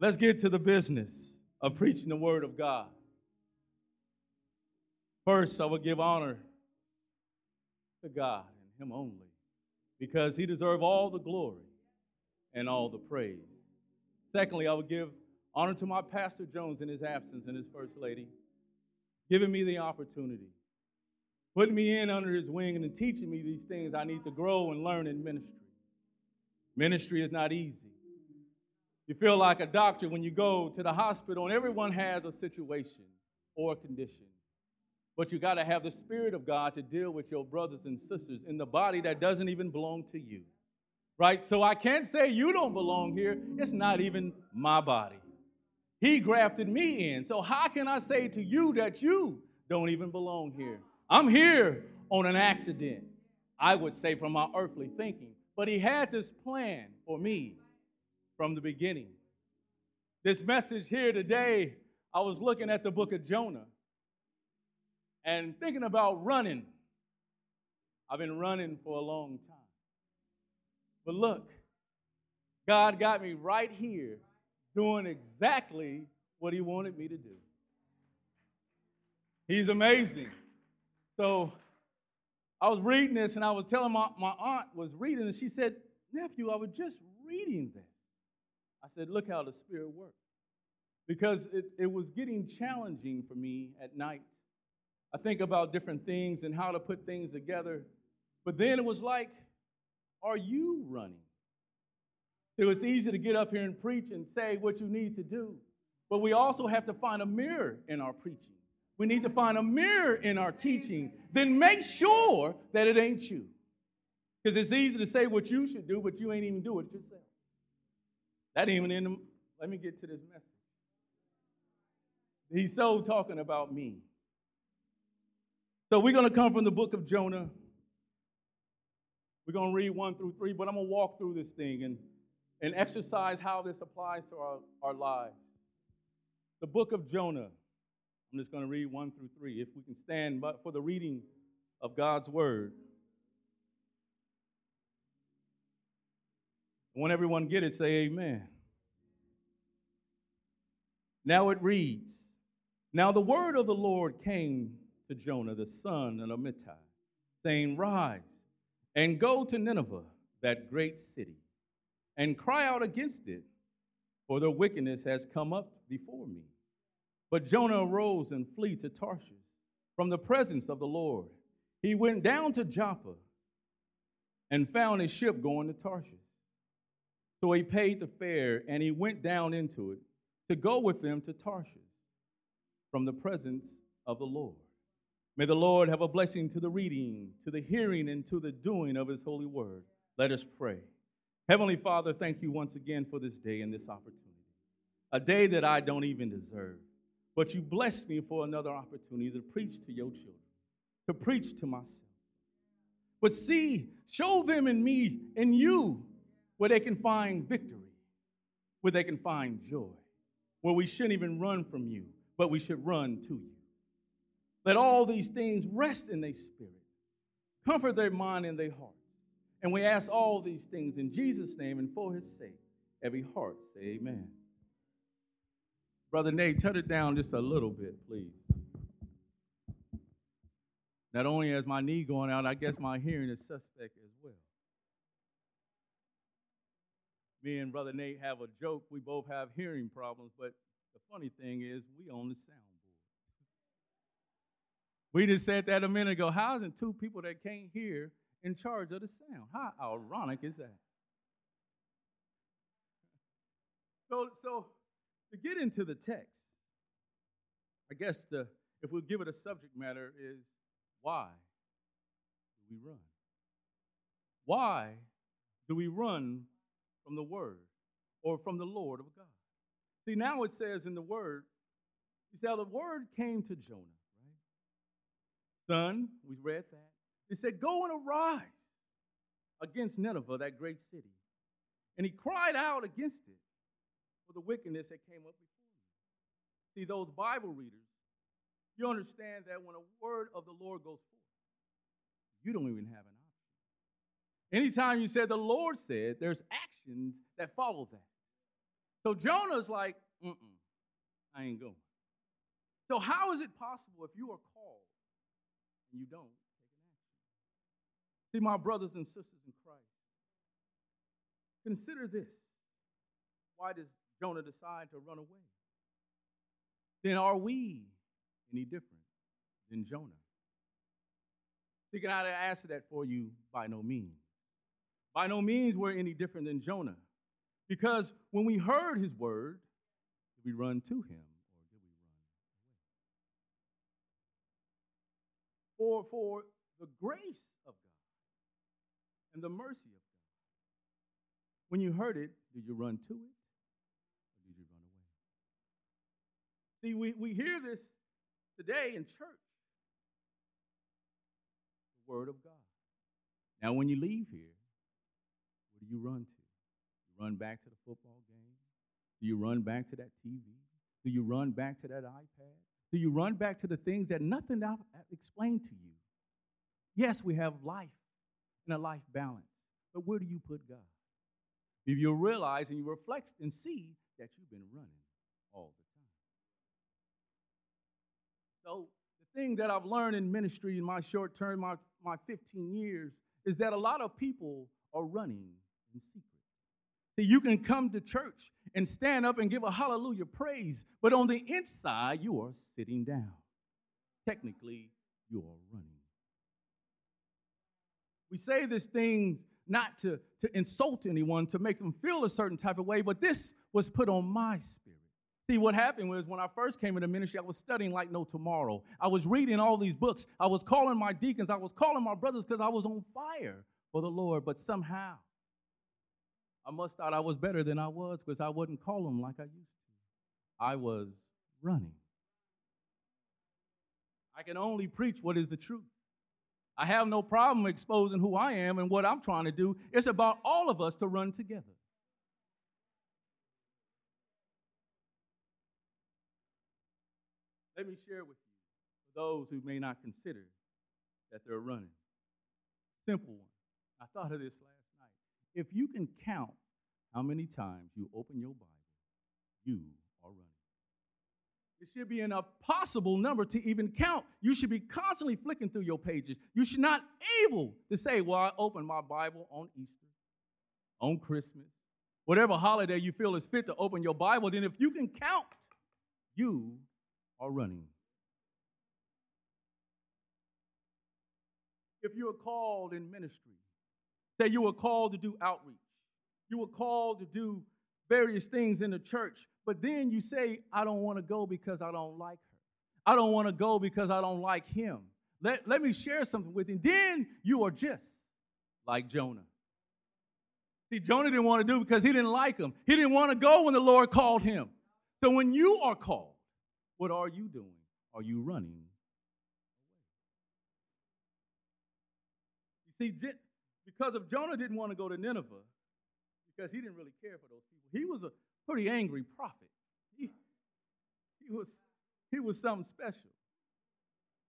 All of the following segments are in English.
Let's get to the business of preaching the word of God. First, I will give honor to God and Him only, because He deserves all the glory and all the praise. Secondly, I will give honor to my Pastor Jones in his absence and his First Lady, giving me the opportunity, putting me in under his wing, and teaching me these things I need to grow and learn in ministry. Ministry is not easy. You feel like a doctor when you go to the hospital, and everyone has a situation or a condition. But you got to have the Spirit of God to deal with your brothers and sisters in the body that doesn't even belong to you. Right? So I can't say you don't belong here. It's not even my body. He grafted me in. So how can I say to you that you don't even belong here? I'm here on an accident, I would say, from my earthly thinking. But He had this plan for me from the beginning. This message here today, I was looking at the book of Jonah and thinking about running. I've been running for a long time. But look, God got me right here doing exactly what He wanted me to do. He's amazing. So I was reading this and I was telling my, my aunt was reading and she said, Nephew, I was just reading this. I said, Look how the Spirit works. Because it, it was getting challenging for me at night. I think about different things and how to put things together. But then it was like, Are you running? It was easy to get up here and preach and say what you need to do. But we also have to find a mirror in our preaching. We need to find a mirror in our teaching. Then make sure that it ain't you. Because it's easy to say what you should do, but you ain't even do it yourself. That even in the, let me get to this message. He's so talking about me. So we're going to come from the book of Jonah. We're going to read one through three, but I'm going to walk through this thing and, and exercise how this applies to our, our lives. The book of Jonah. I'm just going to read one through three. If we can stand but for the reading of God's word. When everyone get it, say amen. Now it reads, Now the word of the Lord came to Jonah, the son of Amittai, saying, Rise and go to Nineveh, that great city, and cry out against it, for their wickedness has come up before me. But Jonah arose and flee to Tarshish from the presence of the Lord. He went down to Joppa and found a ship going to Tarshish. So he paid the fare and he went down into it to go with them to Tarshish from the presence of the Lord. May the Lord have a blessing to the reading, to the hearing, and to the doing of his holy word. Let us pray. Heavenly Father, thank you once again for this day and this opportunity. A day that I don't even deserve. But you blessed me for another opportunity to preach to your children, to preach to myself. But see, show them in me, in you, where they can find victory, where they can find joy, where we shouldn't even run from you, but we should run to you. Let all these things rest in their spirit, comfort their mind and their hearts. And we ask all these things in Jesus' name and for his sake. Every heart say amen. Brother Nate, turn it down just a little bit, please. Not only is my knee going out, I guess my hearing is suspect as well. Me and Brother Nate have a joke. We both have hearing problems, but the funny thing is, we own the soundboard. We just said that a minute ago. How isn't two people that can't hear in charge of the sound? How ironic is that? So, so to get into the text, I guess the if we give it a subject matter is why do we run? Why do we run from the Word or from the Lord of God. See, now it says in the Word, you see how the Word came to Jonah, right? Son, we read that. He said, Go and arise against Nineveh, that great city. And he cried out against it for the wickedness that came up before him. See, those Bible readers, you understand that when a word of the Lord goes forth, you don't even have an Anytime you said the Lord said, there's actions that follow that. So Jonah's like, mm I ain't going. So, how is it possible if you are called and you don't take an action? See, my brothers and sisters in Christ, consider this. Why does Jonah decide to run away? Then are we any different than Jonah? See, can I answer that for you? By no means. By no means we're any different than Jonah. Because when we heard his word, did we run to him or did we run away? For, for the grace of God and the mercy of God, when you heard it, did you run to it or did you run away? See, we, we hear this today in church the Word of God. Now, when you leave here, you run to? You run back to the football game? Do you run back to that TV? Do you run back to that iPad? Do you run back to the things that nothing I've explained to you? Yes, we have life and a life balance, but where do you put God? If you realize and you reflect and see that you've been running all the time. So, the thing that I've learned in ministry in my short term, my, my 15 years, is that a lot of people are running in secret. See, you can come to church and stand up and give a hallelujah praise, but on the inside, you are sitting down. Technically, you are running. We say this thing not to, to insult anyone, to make them feel a certain type of way, but this was put on my spirit. See, what happened was when I first came into ministry, I was studying like no tomorrow. I was reading all these books. I was calling my deacons. I was calling my brothers because I was on fire for the Lord, but somehow I must thought I was better than I was because I wouldn't call them like I used to. I was running. I can only preach what is the truth. I have no problem exposing who I am and what I'm trying to do. It's about all of us to run together. Let me share with you, for those who may not consider that they're running. Simple one. I thought of this last if you can count how many times you open your Bible, you are running. It should be an impossible number to even count. You should be constantly flicking through your pages. You should not able to say, "Well, I opened my Bible on Easter, on Christmas, whatever holiday you feel is fit to open your Bible." Then, if you can count, you are running. If you are called in ministry, Say you were called to do outreach. You were called to do various things in the church, but then you say, I don't want to go because I don't like her. I don't want to go because I don't like him. Let, let me share something with you. Then you are just like Jonah. See, Jonah didn't want to do because he didn't like him. He didn't want to go when the Lord called him. So when you are called, what are you doing? Are you running? You see, because if Jonah didn't want to go to Nineveh, because he didn't really care for those people, he was a pretty angry prophet. He, he, was, he was something special.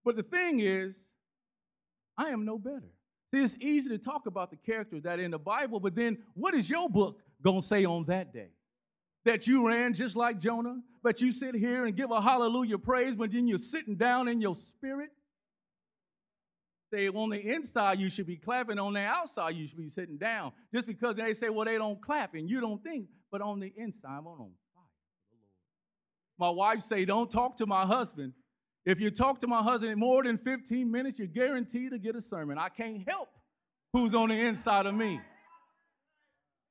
But the thing is, I am no better. See, it's easy to talk about the character that in the Bible, but then what is your book going to say on that day? That you ran just like Jonah, but you sit here and give a hallelujah praise, but then you're sitting down in your spirit say on the inside you should be clapping, on the outside you should be sitting down. Just because they say, well, they don't clap and you don't think, but on the inside, I'm on fire for the Lord. My wife say, don't talk to my husband. If you talk to my husband more than 15 minutes, you're guaranteed to get a sermon. I can't help who's on the inside of me.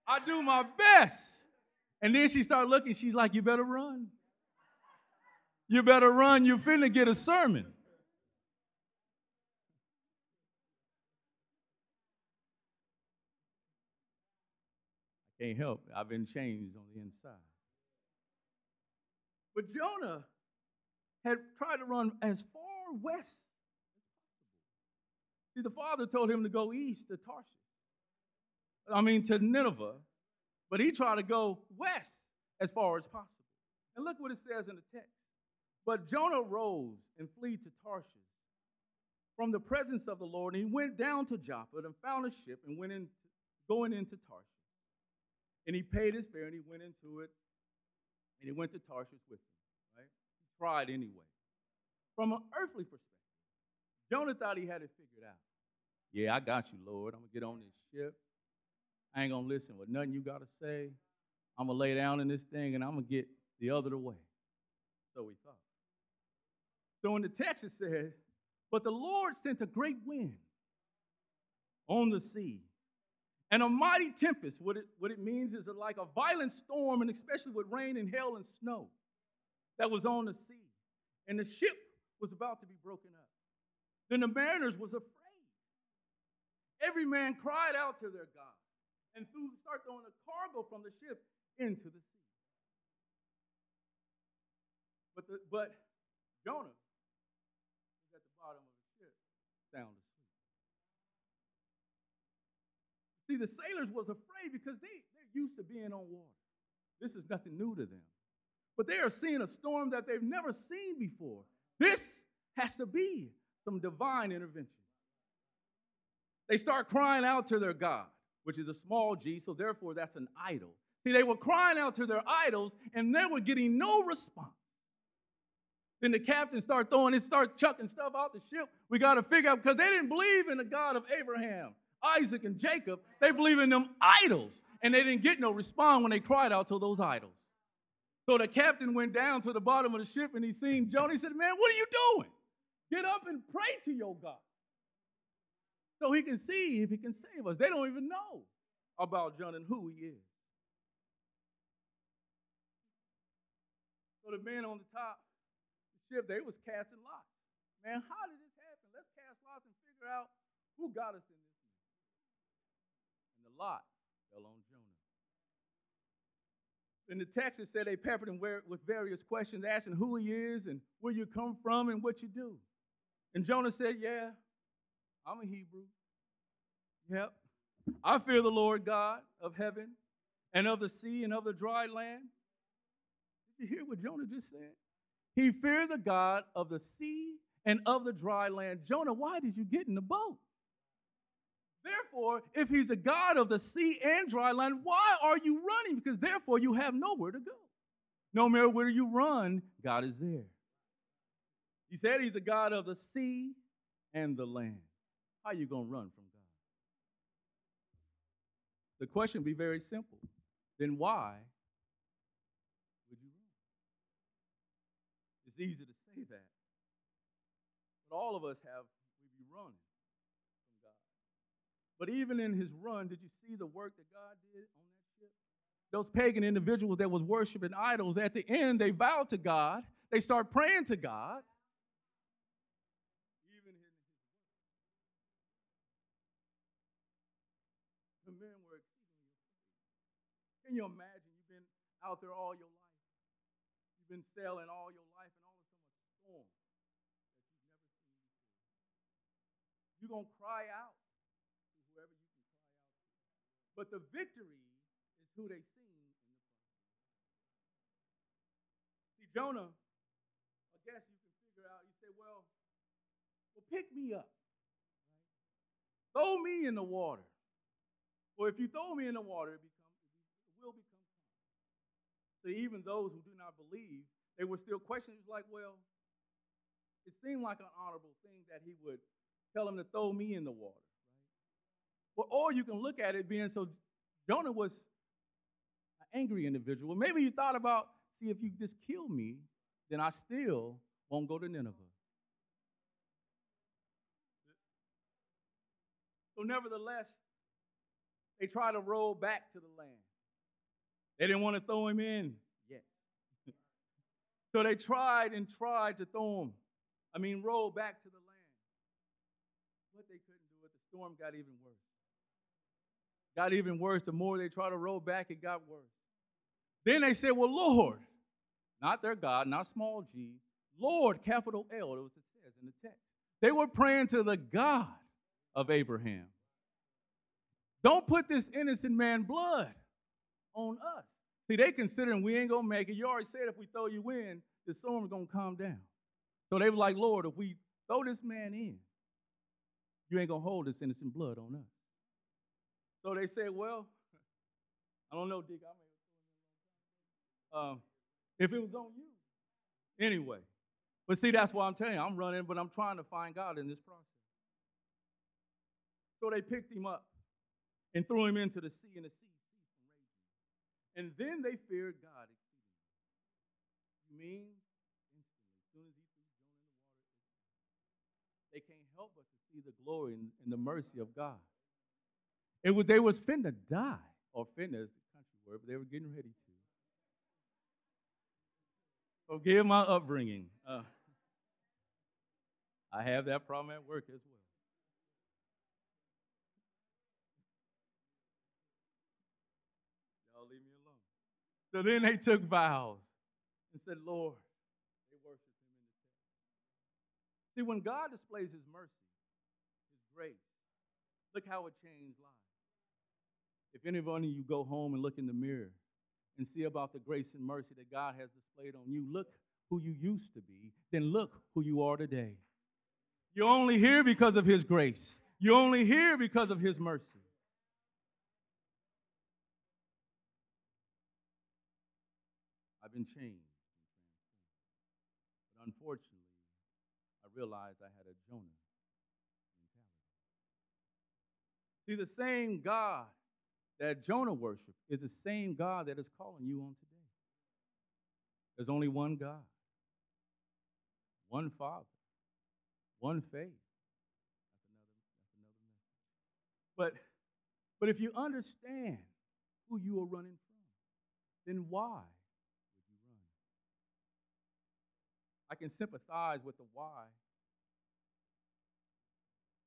I do my best. And then she started looking, she's like, you better run. You better run, you're finna get a sermon. Can't help. I've been changed on the inside. But Jonah had tried to run as far west as possible. See, the father told him to go east to Tarshish. I mean, to Nineveh. But he tried to go west as far as possible. And look what it says in the text. But Jonah rose and fled to Tarshish from the presence of the Lord, and he went down to Joppa and found a ship and went in, going into Tarshish. And he paid his fare and he went into it And he went to Tarshish with him, right? He tried anyway. From an earthly perspective, Jonah thought he had it figured out. Yeah, I got you, Lord. I'm going to get on this ship. I ain't going to listen with nothing you got to say. I'm going to lay down in this thing and I'm going to get the other way. So he thought. So in the text it says, But the Lord sent a great wind on the sea and a mighty tempest. What it, what it means is like a violent storm, and especially with rain and hail and snow that was on the sea. And the ship was about to be broken up. Then the mariners was afraid. Every man cried out to their God and threw, start throwing the cargo from the ship into the sea. But, the, but Jonah was at the bottom of the ship, sound See, the sailors was afraid because they, they're used to being on water. This is nothing new to them. But they are seeing a storm that they've never seen before. This has to be some divine intervention. They start crying out to their God, which is a small g, so therefore that's an idol. See, they were crying out to their idols and they were getting no response. Then the captain started throwing it, start chucking stuff out the ship. We got to figure out because they didn't believe in the God of Abraham, Isaac, and Jacob. They believe in them idols. And they didn't get no response when they cried out to those idols. So the captain went down to the bottom of the ship and he seen Jonah. He said, Man, what are you doing? Get up and pray to your God. So he can see if he can save us. They don't even know about Jonah and who he is. So the men on the top the ship, they was casting lots. Man, how did this happen? Let's cast lots and figure out who got us in lot fell on Jonah. In the text, it said they peppered him with various questions, asking who he is and where you come from and what you do. And Jonah said, Yeah, I'm a Hebrew. Yep. I fear the Lord God of heaven and of the sea and of the dry land. Did you hear what Jonah just said? He feared the God of the sea and of the dry land. Jonah, why did you get in the boat? Therefore, if he's a God of the sea and dry land, why are you running? Because therefore you have nowhere to go. No matter where you run, God is there. He said he's the God of the sea and the land. How are you going to run from God? The question be very simple. Then why would you run? It's easy to say that. But all of us have, we be running from God. But even in his run, did you see the work that God did on that ship? Those pagan individuals that was worshiping idols, at the end, they vowed to God. They start praying to God. The men were. Can you imagine you've been out there all your life? You've been sailing all your life, and all of a sudden a storm that you've never seen before. You're going to cry out to whoever you can cry out to. But the victory is who they seen in the. See, Jonah, I guess you can figure out, you say, well, well, pick me up. Right? Throw me in the water. Or if you throw me in the water, it becomes will become calm. So even those who do not believe, they were still questioning. Like, well, it seemed like an honorable thing that he would tell them to throw me in the water? Well, or you can look at it being so Jonah was an angry individual. Maybe you thought about, see, if you just kill me, then I still won't go to Nineveh. So, nevertheless, they try to roll back to the land. They didn't want to throw him in yet. so they tried and tried to throw him, I mean, roll back to the land. But they couldn't do it. The storm got even worse. Got even worse. The more they tried to roll back, it got worse. Then they said, Well, Lord, not their God, not small g, Lord, capital L, it was it says in the text. They were praying to the God of Abraham. Don't put this innocent man blood on us. See, they considering we ain't gonna make it. You already said if we throw you in, the storm is gonna calm down. So they were like, Lord, if we throw this man in, you ain't gonna hold this innocent blood on us. So they said, Well, I don't know, Dick. Um, if it was on you. Anyway, but see, that's why I'm telling you, I'm running, but I'm trying to find God in this process. So they picked him up and threw him into the sea, and the sea ceased from raging. And then they feared God exceedingly. You mean instantly, as soon as he threw Jonah in the water, they can't help but to see the glory and, and the mercy of God. It was they was finna die, or finna is the country word, but they were getting ready to. Forgive my upbringing. Uh, I have that problem at work as well. Y'all leave me alone. So then they took vows and said, Lord, they worshiped him in the temple. See, when God displays his mercy, his grace, look how it changed lives. If any of you go home and look in the mirror and see about the grace and mercy that God has displayed on you, look who you used to be, then look who you are today. You're only here because of his grace. You're only here because of his mercy. I've been changed But unfortunately, I realized I had a Jonah mentality. See, the same God that Jonah worshiped is the same God that is calling you on today. There's only one God, one Father, one faith. That's another, that's another message. But, but if you understand who you are running from, then why would you run? I can sympathize with the why.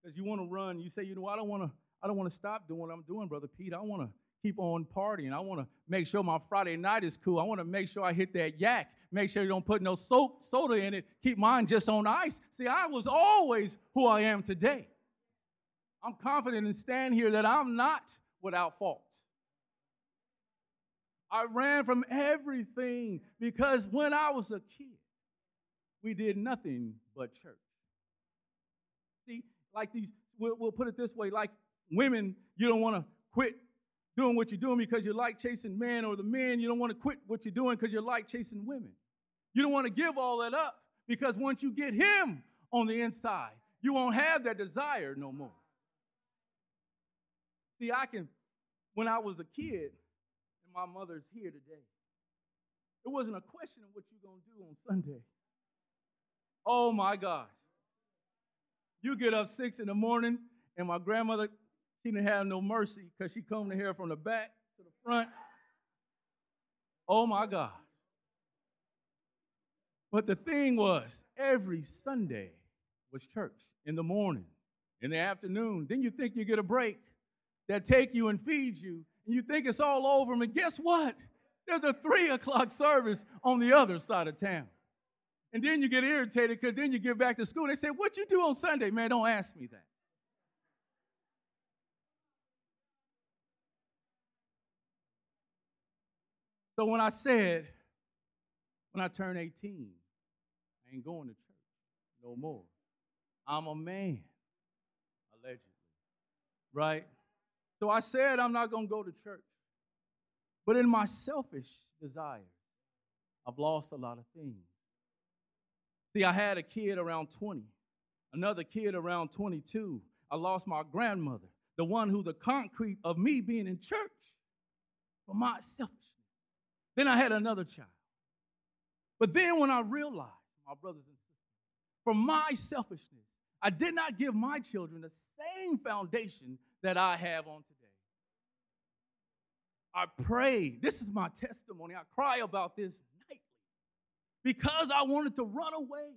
Because you want to run, you say, you know, I don't want to, I don't want to stop doing what I'm doing, brother Pete. I want to keep on partying. I want to make sure my Friday night is cool. I want to make sure I hit that yak. Make sure you don't put no soap, soda in it. Keep mine just on ice. See, I was always who I am today. I'm confident and stand here that I'm not without fault. I ran from everything because when I was a kid, we did nothing but church. See, like these, we'll, we'll put it this way like women, you don't want to quit doing what you're doing because you like chasing men, or the men, you don't want to quit what you're doing because you like chasing women. You don't want to give all that up because once you get him on the inside, you won't have that desire no more. See, I can, when I was a kid, and my mother's here today, it wasn't a question of what you're going to do on Sunday. Oh my gosh. You get up six in the morning, and my grandmother, she didn't have no mercy because she combed the hair from the back to the front. Oh my God. But the thing was, every Sunday was church in the morning, in the afternoon. Then you think you get a break that take you and feed you, and you think it's all over. And guess what? There's a three o'clock service on the other side of town. And then you get irritated because then you get back to school. They say, What you do on Sunday? Man, don't ask me that. So when I said, when I turn 18, I ain't going to church no more. I'm a man, allegedly. Right? So I said I'm not going to go to church. But in my selfish desire, I've lost a lot of things. See, I had a kid around 20, another kid around 22. I lost my grandmother, the one who's the concrete of me being in church for my selfishness. Then I had another child. But then when I realized, my brothers and sisters, for my selfishness, I did not give my children the same foundation that I have on today. I pray. This is my testimony. I cry about this nightly because I wanted to run away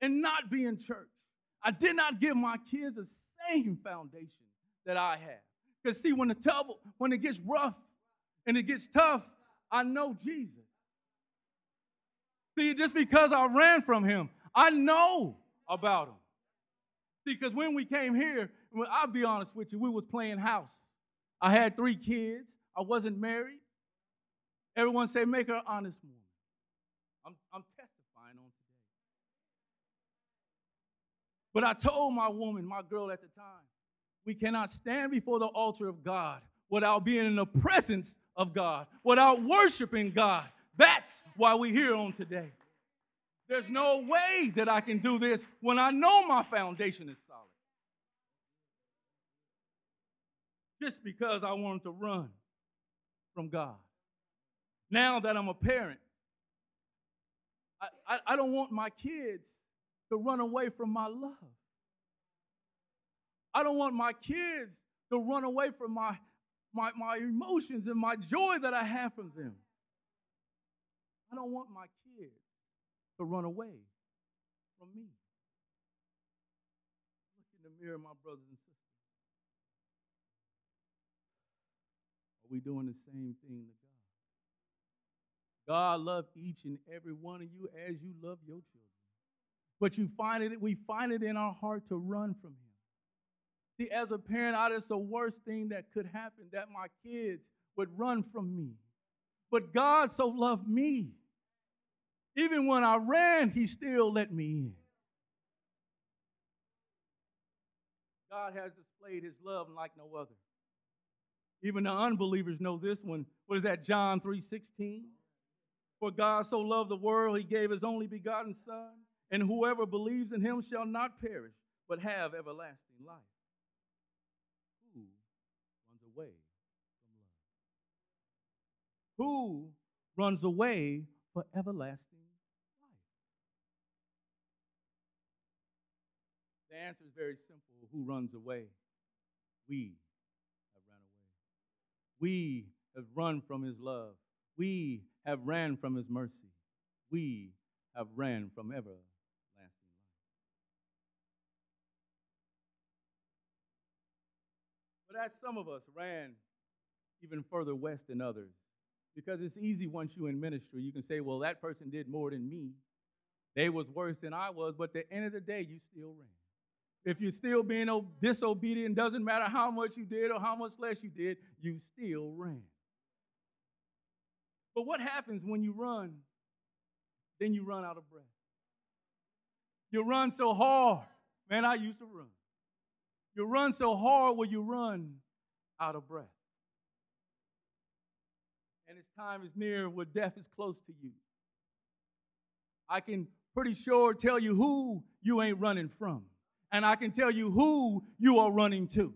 and not be in church. I did not give my kids the same foundation that I have. Because see, when the trouble, when it gets rough and it gets tough, I know Jesus. See, just because I ran from him, I know about him. See, because when we came here, I'll be honest with you, we was playing house. I had three kids. I wasn't married. Everyone say, make her honest woman. I'm, I'm testifying on today. But I told my woman, my girl at the time, we cannot stand before the altar of God without being in the presence of God, without worshiping God. That's why we're here on today. There's no way that I can do this when I know my foundation is solid. Just because I wanted to run from God. Now that I'm a parent, I, I, I don't want my kids to run away from my love. I don't want my kids to run away from my, my, my emotions and my joy that I have from them. I don't want my kids to run away from me. Look in the mirror, my brothers and sisters. Are we doing the same thing to God? God loves each and every one of you as you love your children. But you find it, we find it in our heart to run from Him. See, as a parent, I, it's the worst thing that could happen that my kids would run from me. But God so loved me even when I ran, he still let me in. God has displayed his love like no other. Even the unbelievers know this one. What is that? John 3:16. For God so loved the world, he gave his only begotten Son, and whoever believes in him shall not perish, but have everlasting life. Who runs away from love? Who runs away for everlasting life? The answer is very simple who runs away? We have run away. We have run from his love. We have ran from his mercy. We have ran from everlasting life. But as some of us ran even further west than others, because it's easy once you're in ministry, you can say, well, that person did more than me. They was worse than I was, but at the end of the day, you still ran. If you're still being disobedient, doesn't matter how much you did or how much less you did, you still ran. But what happens when you run? Then you run out of breath. You run so hard. Man, I used to run. You run so hard when you run out of breath. And its time is near where death is close to you. I can pretty sure tell you who you ain't running from and I can tell you who you are running to.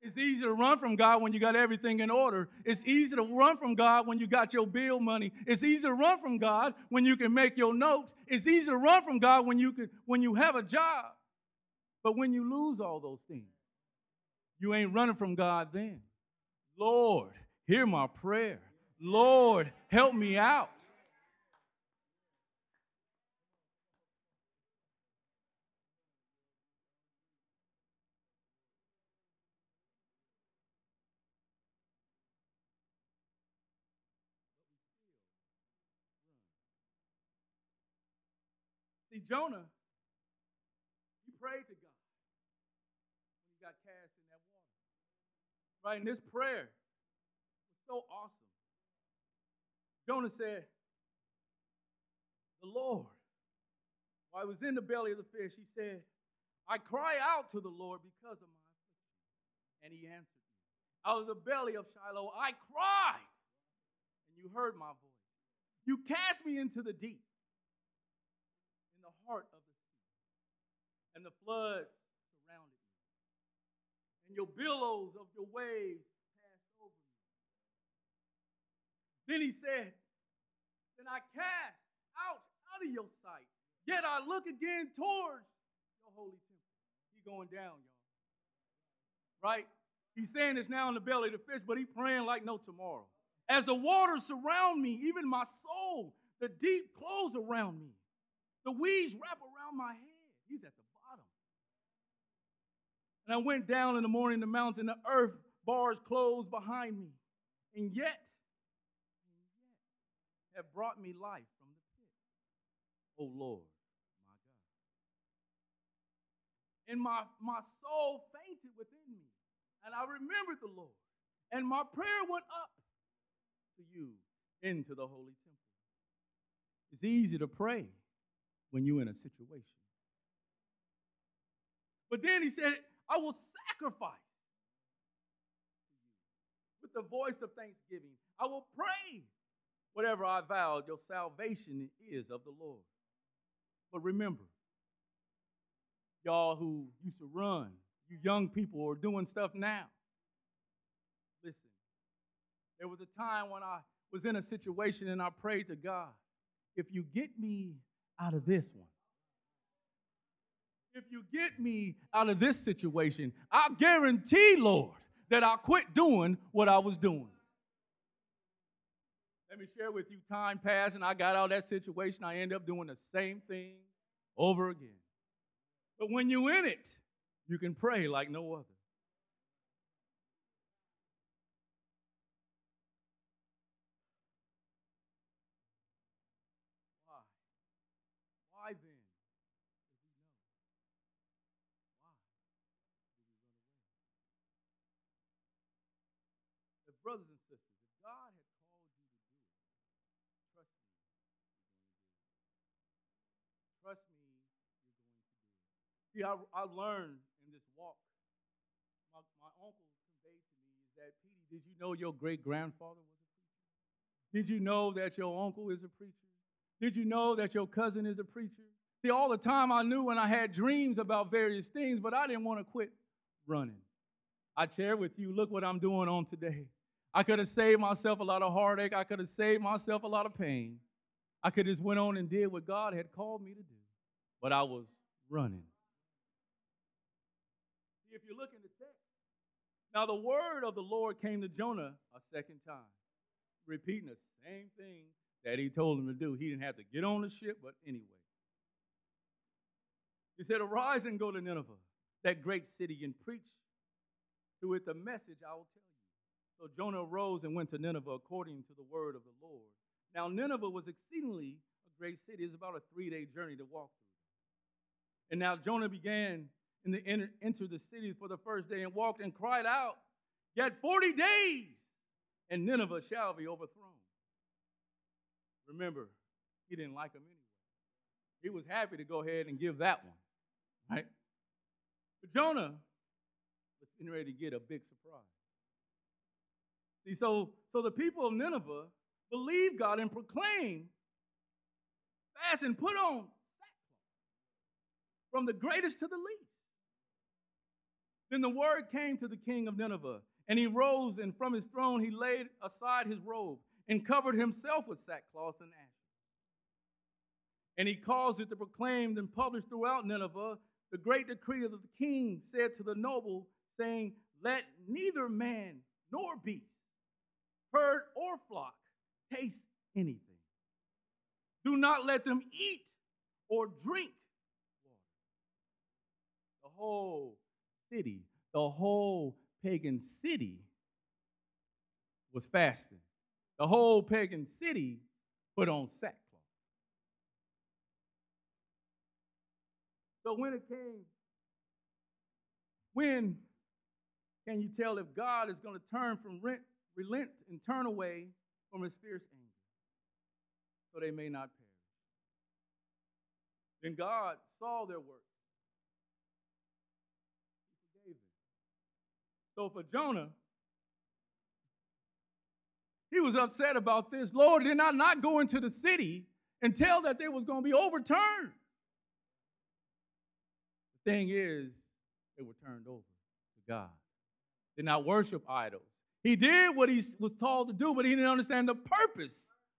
It's easy to run from God when you got everything in order. It's easy to run from God when you got your bill money. It's easy to run from God when you can make your notes. It's easy to run from God when you can when you have a job. But when you lose all those things, you ain't running from God then. Lord, hear my prayer. Lord, help me out. See, Jonah, he prayed to God when he got cast in that water. Right? And this prayer was so awesome. Jonah said, The Lord, while I was in the belly of the fish, he said, I cry out to the Lord because of my affliction. And he answered me. Out of the belly of Sheol, I cried, and you heard my voice. You cast me into the deep in the heart of the sea, and the floods surrounded me, and your billows of your waves passed over me. Then he said, Then I cast out out of your sight, yet I look again towards your holy temple. He going down, y'all. Right? He's saying this now in the belly of the fish, but he praying like no tomorrow. As the waters surround me, even my soul, the deep close around me. The weeds wrap around my head. He's at the bottom. And I went down in the morning, the mountain, the earth bars closed behind me. And yet, and yet, have brought me life from the pit. Oh Lord, my God. And my, my soul fainted within me. And I remembered the Lord. And my prayer went up to you into the holy temple. It's easy to pray when you're in a situation. But then he said, I will sacrifice to you with the voice of thanksgiving. I will pray Whatever I vowed, your salvation is of the Lord. But remember, y'all who used to run, you young people are doing stuff now. Listen, there was a time when I was in a situation and I prayed to God, if you get me out of this one, if you get me out of this situation, I guarantee, Lord, that I'll quit doing what I was doing. Let me share with you time passed and I got out of that situation. I end up doing the same thing over again. But when you're in it, you can pray like no other. Why? Why then? If brothers and sisters, if God had called you to do it, trust me, you're going to do it. Trust me, you're going to do it. See, I, I learned in this walk. My, my uncle conveyed to me is that, Petey, did you know your great grandfather was a preacher? Did you know that your uncle is a preacher? Did you know that your cousin is a preacher? See, all the time I knew when I had dreams about various things, but I didn't want to quit running. I share with you, look what I'm doing on today. I could have saved myself a lot of heartache. I could have saved myself a lot of pain. I could have just went on and did what God had called me to do. But I was running. If you look in the text, now the word of the Lord came to Jonah a second time, repeating the same thing that he told him to do. He didn't have to get on the ship, but anyway. He said, Arise and go to Nineveh, that great city, and preach to it the message I will tell you. So Jonah arose and went to Nineveh according to the word of the Lord. Now, Nineveh was exceedingly a great city. It's about a three day journey to walk through. And now Jonah began in the enter, enter the city for the first day and walked and cried out, Yet 40 days, and Nineveh shall be overthrown. Remember, he didn't like them anyway. He was happy to go ahead and give that one, right? But Jonah was getting ready to get a big surprise. See, so, so the people of Nineveh believed God and proclaimed, fast and put on sackcloth, from the greatest to the least. Then the word came to the king of Nineveh, and he rose, and from his throne he laid aside his robe and covered himself with sackcloth and ashes. And he caused it to be proclaimed and published throughout Nineveh the great decree of the king said to the noble, saying, Let neither man nor beast herd, or flock taste anything. Do not let them eat or drink water. The whole city, the whole pagan city was fasting. The whole pagan city put on sackcloth. So when it came, when can you tell if God is going to turn from rent relent and turn away from his fierce anger, so they may not perish. Then God saw their works. He forgave them. So for Jonah, he was upset about this. Lord, did I not go into the city and tell that they was going to be overturned? The thing is, they were turned over to God. Did not worship idols. He did what he was told to do, but he didn't understand the purpose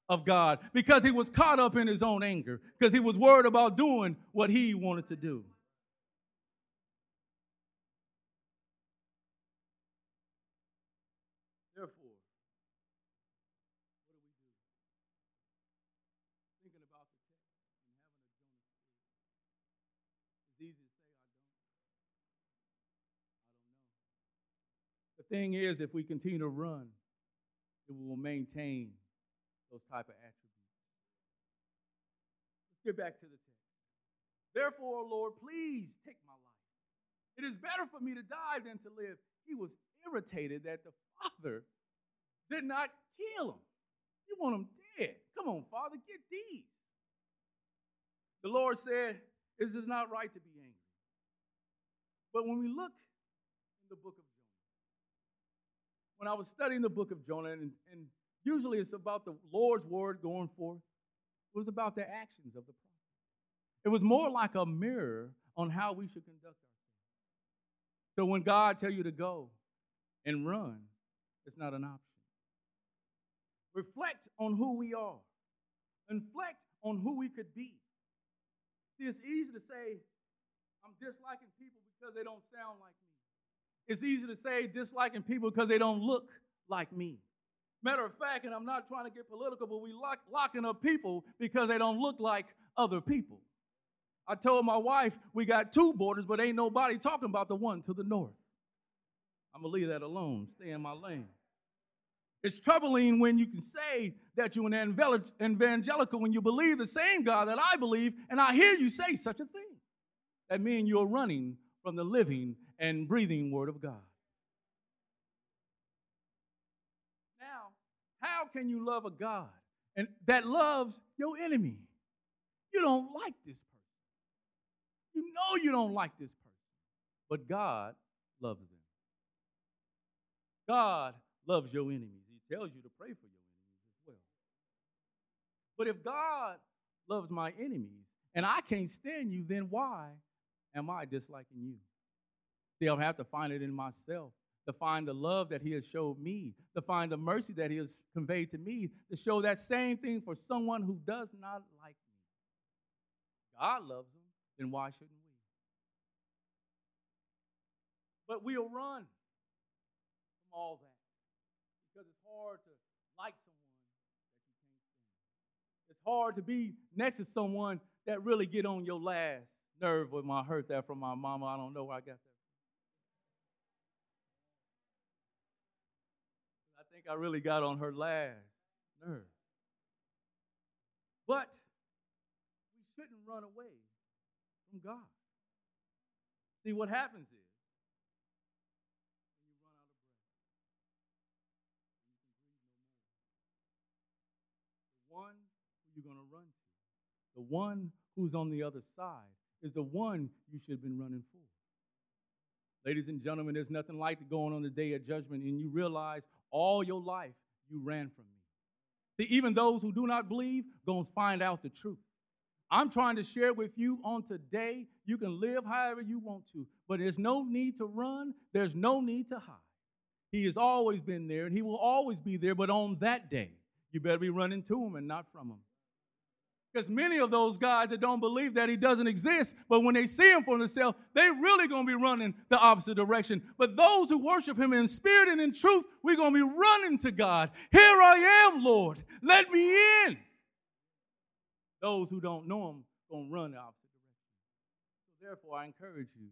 of God because he was caught up in his own anger, because he was worried about doing what he wanted to do. Therefore, what do we do? Thinking about the text and having a Jonah spirit. It's easy to say, I don't. I don't know. The thing is, if we continue to run, it will maintain those type of attributes. Let's get back to the text. Therefore, Lord, please take my life. It is better for me to die than to live. He was irritated that the father did not kill him. You want him dead. Come on, Father, get these. The Lord said, It is not right to be angry. But when we look in the book of when I was studying the book of Jonah and, and Usually it's about the Lord's word going forth. It was about the actions of the prophet. It was more like a mirror on how we should conduct ourselves. So when God tell you to go and run, it's not an option. Reflect on who we are. Reflect on who we could be. See, it's easy to say, I'm disliking people because they don't sound like me. It's easy to say disliking people because they don't look like me. Matter of fact, and I'm not trying to get political, but we lock, locking up people because they don't look like other people. I told my wife we got two borders, but ain't nobody talking about the one to the north. I'm gonna leave that alone. Stay in my lane. It's troubling when you can say that you're an evangelical when you believe the same God that I believe, and I hear you say such a thing. That means you're running from the living and breathing Word of God. Now, how can you love a God and that loves your enemy? You don't like this person. You know you don't like this person. But God loves them. God loves your enemies. He tells you to pray for your enemies as well. But if God loves my enemies and I can't stand you, then why am I disliking you? See, I'll have to find it in myself to find the love that He has showed me, to find the mercy that He has conveyed to me, to show that same thing for someone who does not like me. God loves them, then why shouldn't we? But we'll run from all that because it's hard to like someone that you can't stand. It's hard to be next to someone that really get on your last nerve with my hurt that from my mama. I don't know where I got that. I really got on her last nerve. But we shouldn't run away from God. See, what happens is you're going to run to, the one who's on the other side, is the one you should have been running for. Ladies and gentlemen, there's nothing like going on the day of judgment and you realize all your life you ran from me. See, even those who do not believe, going to find out the truth. I'm trying to share with you on today. You can live however you want to, but there's no need to run. There's no need to hide. He has always been there and he will always be there, but on that day, you better be running to him and not from him. Because many of those guys that don't believe that he doesn't exist, but when they see him for themselves, they really going to be running the opposite direction. But those who worship him in spirit and in truth, we're going to be running to God. Here I am, Lord. Let me in. Those who don't know him going to run the opposite direction. So therefore, I encourage you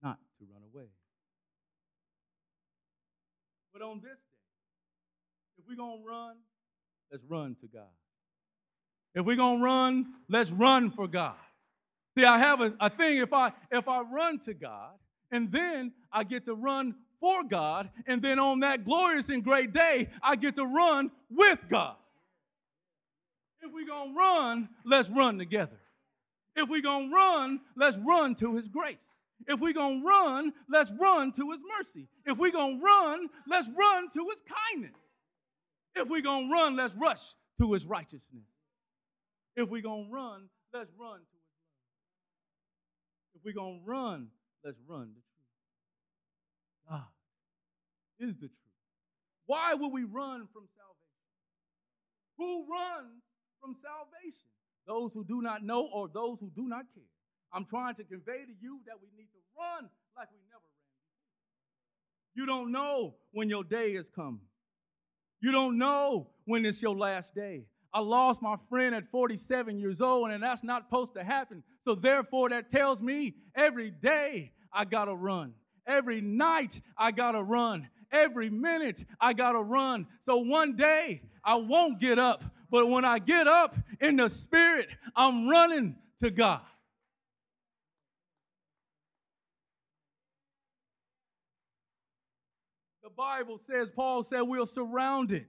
not to run away. But on this day, if we're going to run, let's run to God. If we're gonna run, let's run for God. See, I have a, a thing if I if I run to God and then I get to run for God, and then on that glorious and great day, I get to run with God. If we're gonna run, let's run together. If we're gonna run, let's run to his grace. If we're gonna run, let's run to his mercy. If we're gonna run, let's run to his kindness. If we're gonna run, let's rush to his righteousness. If we're going to run, let's run to his love. If we're going to run, let's run the truth. God is the truth. Why would we run from salvation? Who runs from salvation? Those who do not know or those who do not care. I'm trying to convey to you that we need to run like we never ran. You don't know when your day is coming. You don't know when it's your last day. I lost my friend at 47 years old, and that's not supposed to happen. So, therefore, that tells me every day I gotta run. Every night I gotta run. Every minute I gotta run. So, one day I won't get up, but when I get up in the spirit, I'm running to God. The Bible says, Paul said, we're surrounded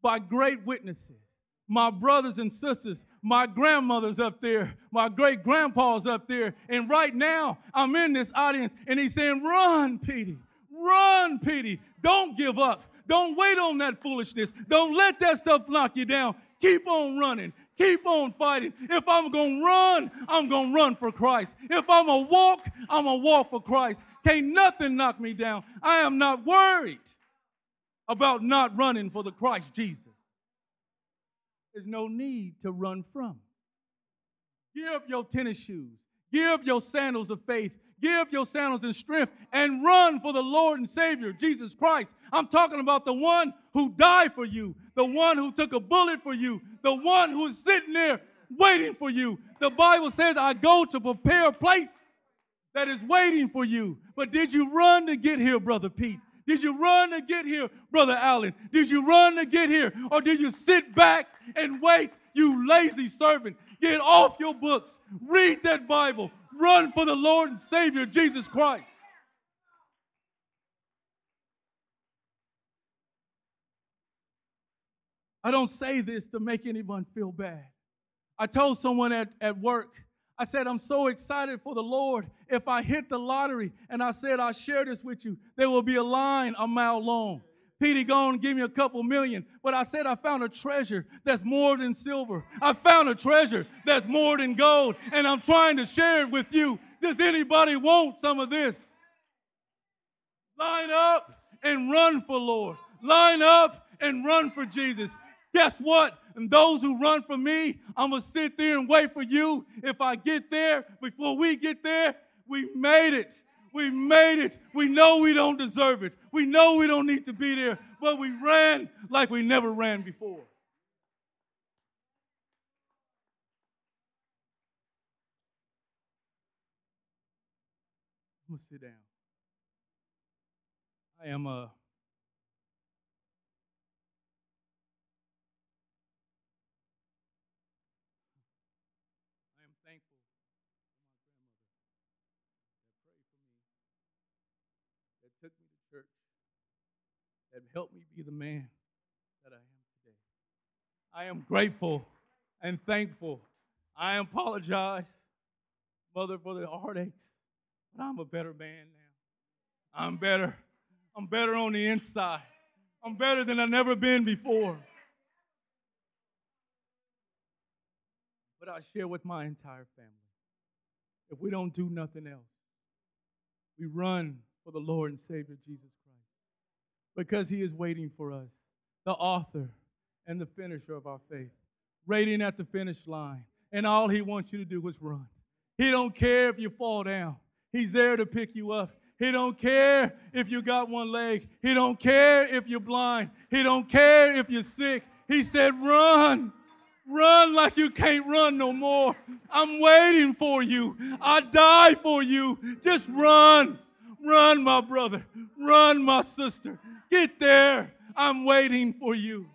by great witnesses my brothers and sisters, my grandmother's up there, my great grandpa's up there, and right now I'm in this audience and he's saying, Run, Petey, run, Petey, don't give up. Don't wait on that foolishness. Don't let that stuff knock you down. Keep on running. Keep on fighting. If I'm going to run, I'm going to run for Christ. If I'm going to walk, I'm going to walk for Christ. Can't nothing knock me down. I am not worried about not running for the Christ Jesus. There's no need to run from. Give your tennis shoes. Give your sandals of faith. Give your sandals in strength and run for the Lord and Savior, Jesus Christ. I'm talking about the one who died for you, the one who took a bullet for you, the one who is sitting there waiting for you. The Bible says, I go to prepare a place that is waiting for you. But did you run to get here, Brother Pete? Did you run to get here, Brother Allen? Did you run to get here? Or did you sit back and wait, you lazy servant? Get off your books. Read that Bible. Run for the Lord and Savior, Jesus Christ. I don't say this to make anyone feel bad. I told someone at, at work, I said, I'm so excited for the Lord. If I hit the lottery and I said, I'll share this with you, there will be a line a mile long. Petey gone give me a couple million. But I said I found a treasure that's more than silver. I found a treasure that's more than gold. And I'm trying to share it with you. Does anybody want some of this? Line up and run for Lord. Line up and run for Jesus. Guess what? And those who run from me, I'm going to sit there and wait for you. If I get there, before we get there, we made it. We made it. We know we don't deserve it. We know we don't need to be there, but we ran like we never ran before. I'm going to sit down. I am a uh, that helped me be the man that I am today. I am grateful and thankful. I apologize, Mother, for the heartaches, but I'm a better man now. I'm better. I'm better on the inside. I'm better than I've never been before. But I share with my entire family. If we don't do nothing else, we run for the Lord and Savior Jesus Christ because he is waiting for us, the author and the finisher of our faith, waiting at the finish line. And all he wants you to do is run. He don't care if you fall down. He's there to pick you up. He don't care if you got one leg. He don't care if you're blind. He don't care if you're sick. He said, run. Run like you can't run no more. I'm waiting for you. I die for you. Just run. Run, my brother. Run, my sister. Get there. I'm waiting for you.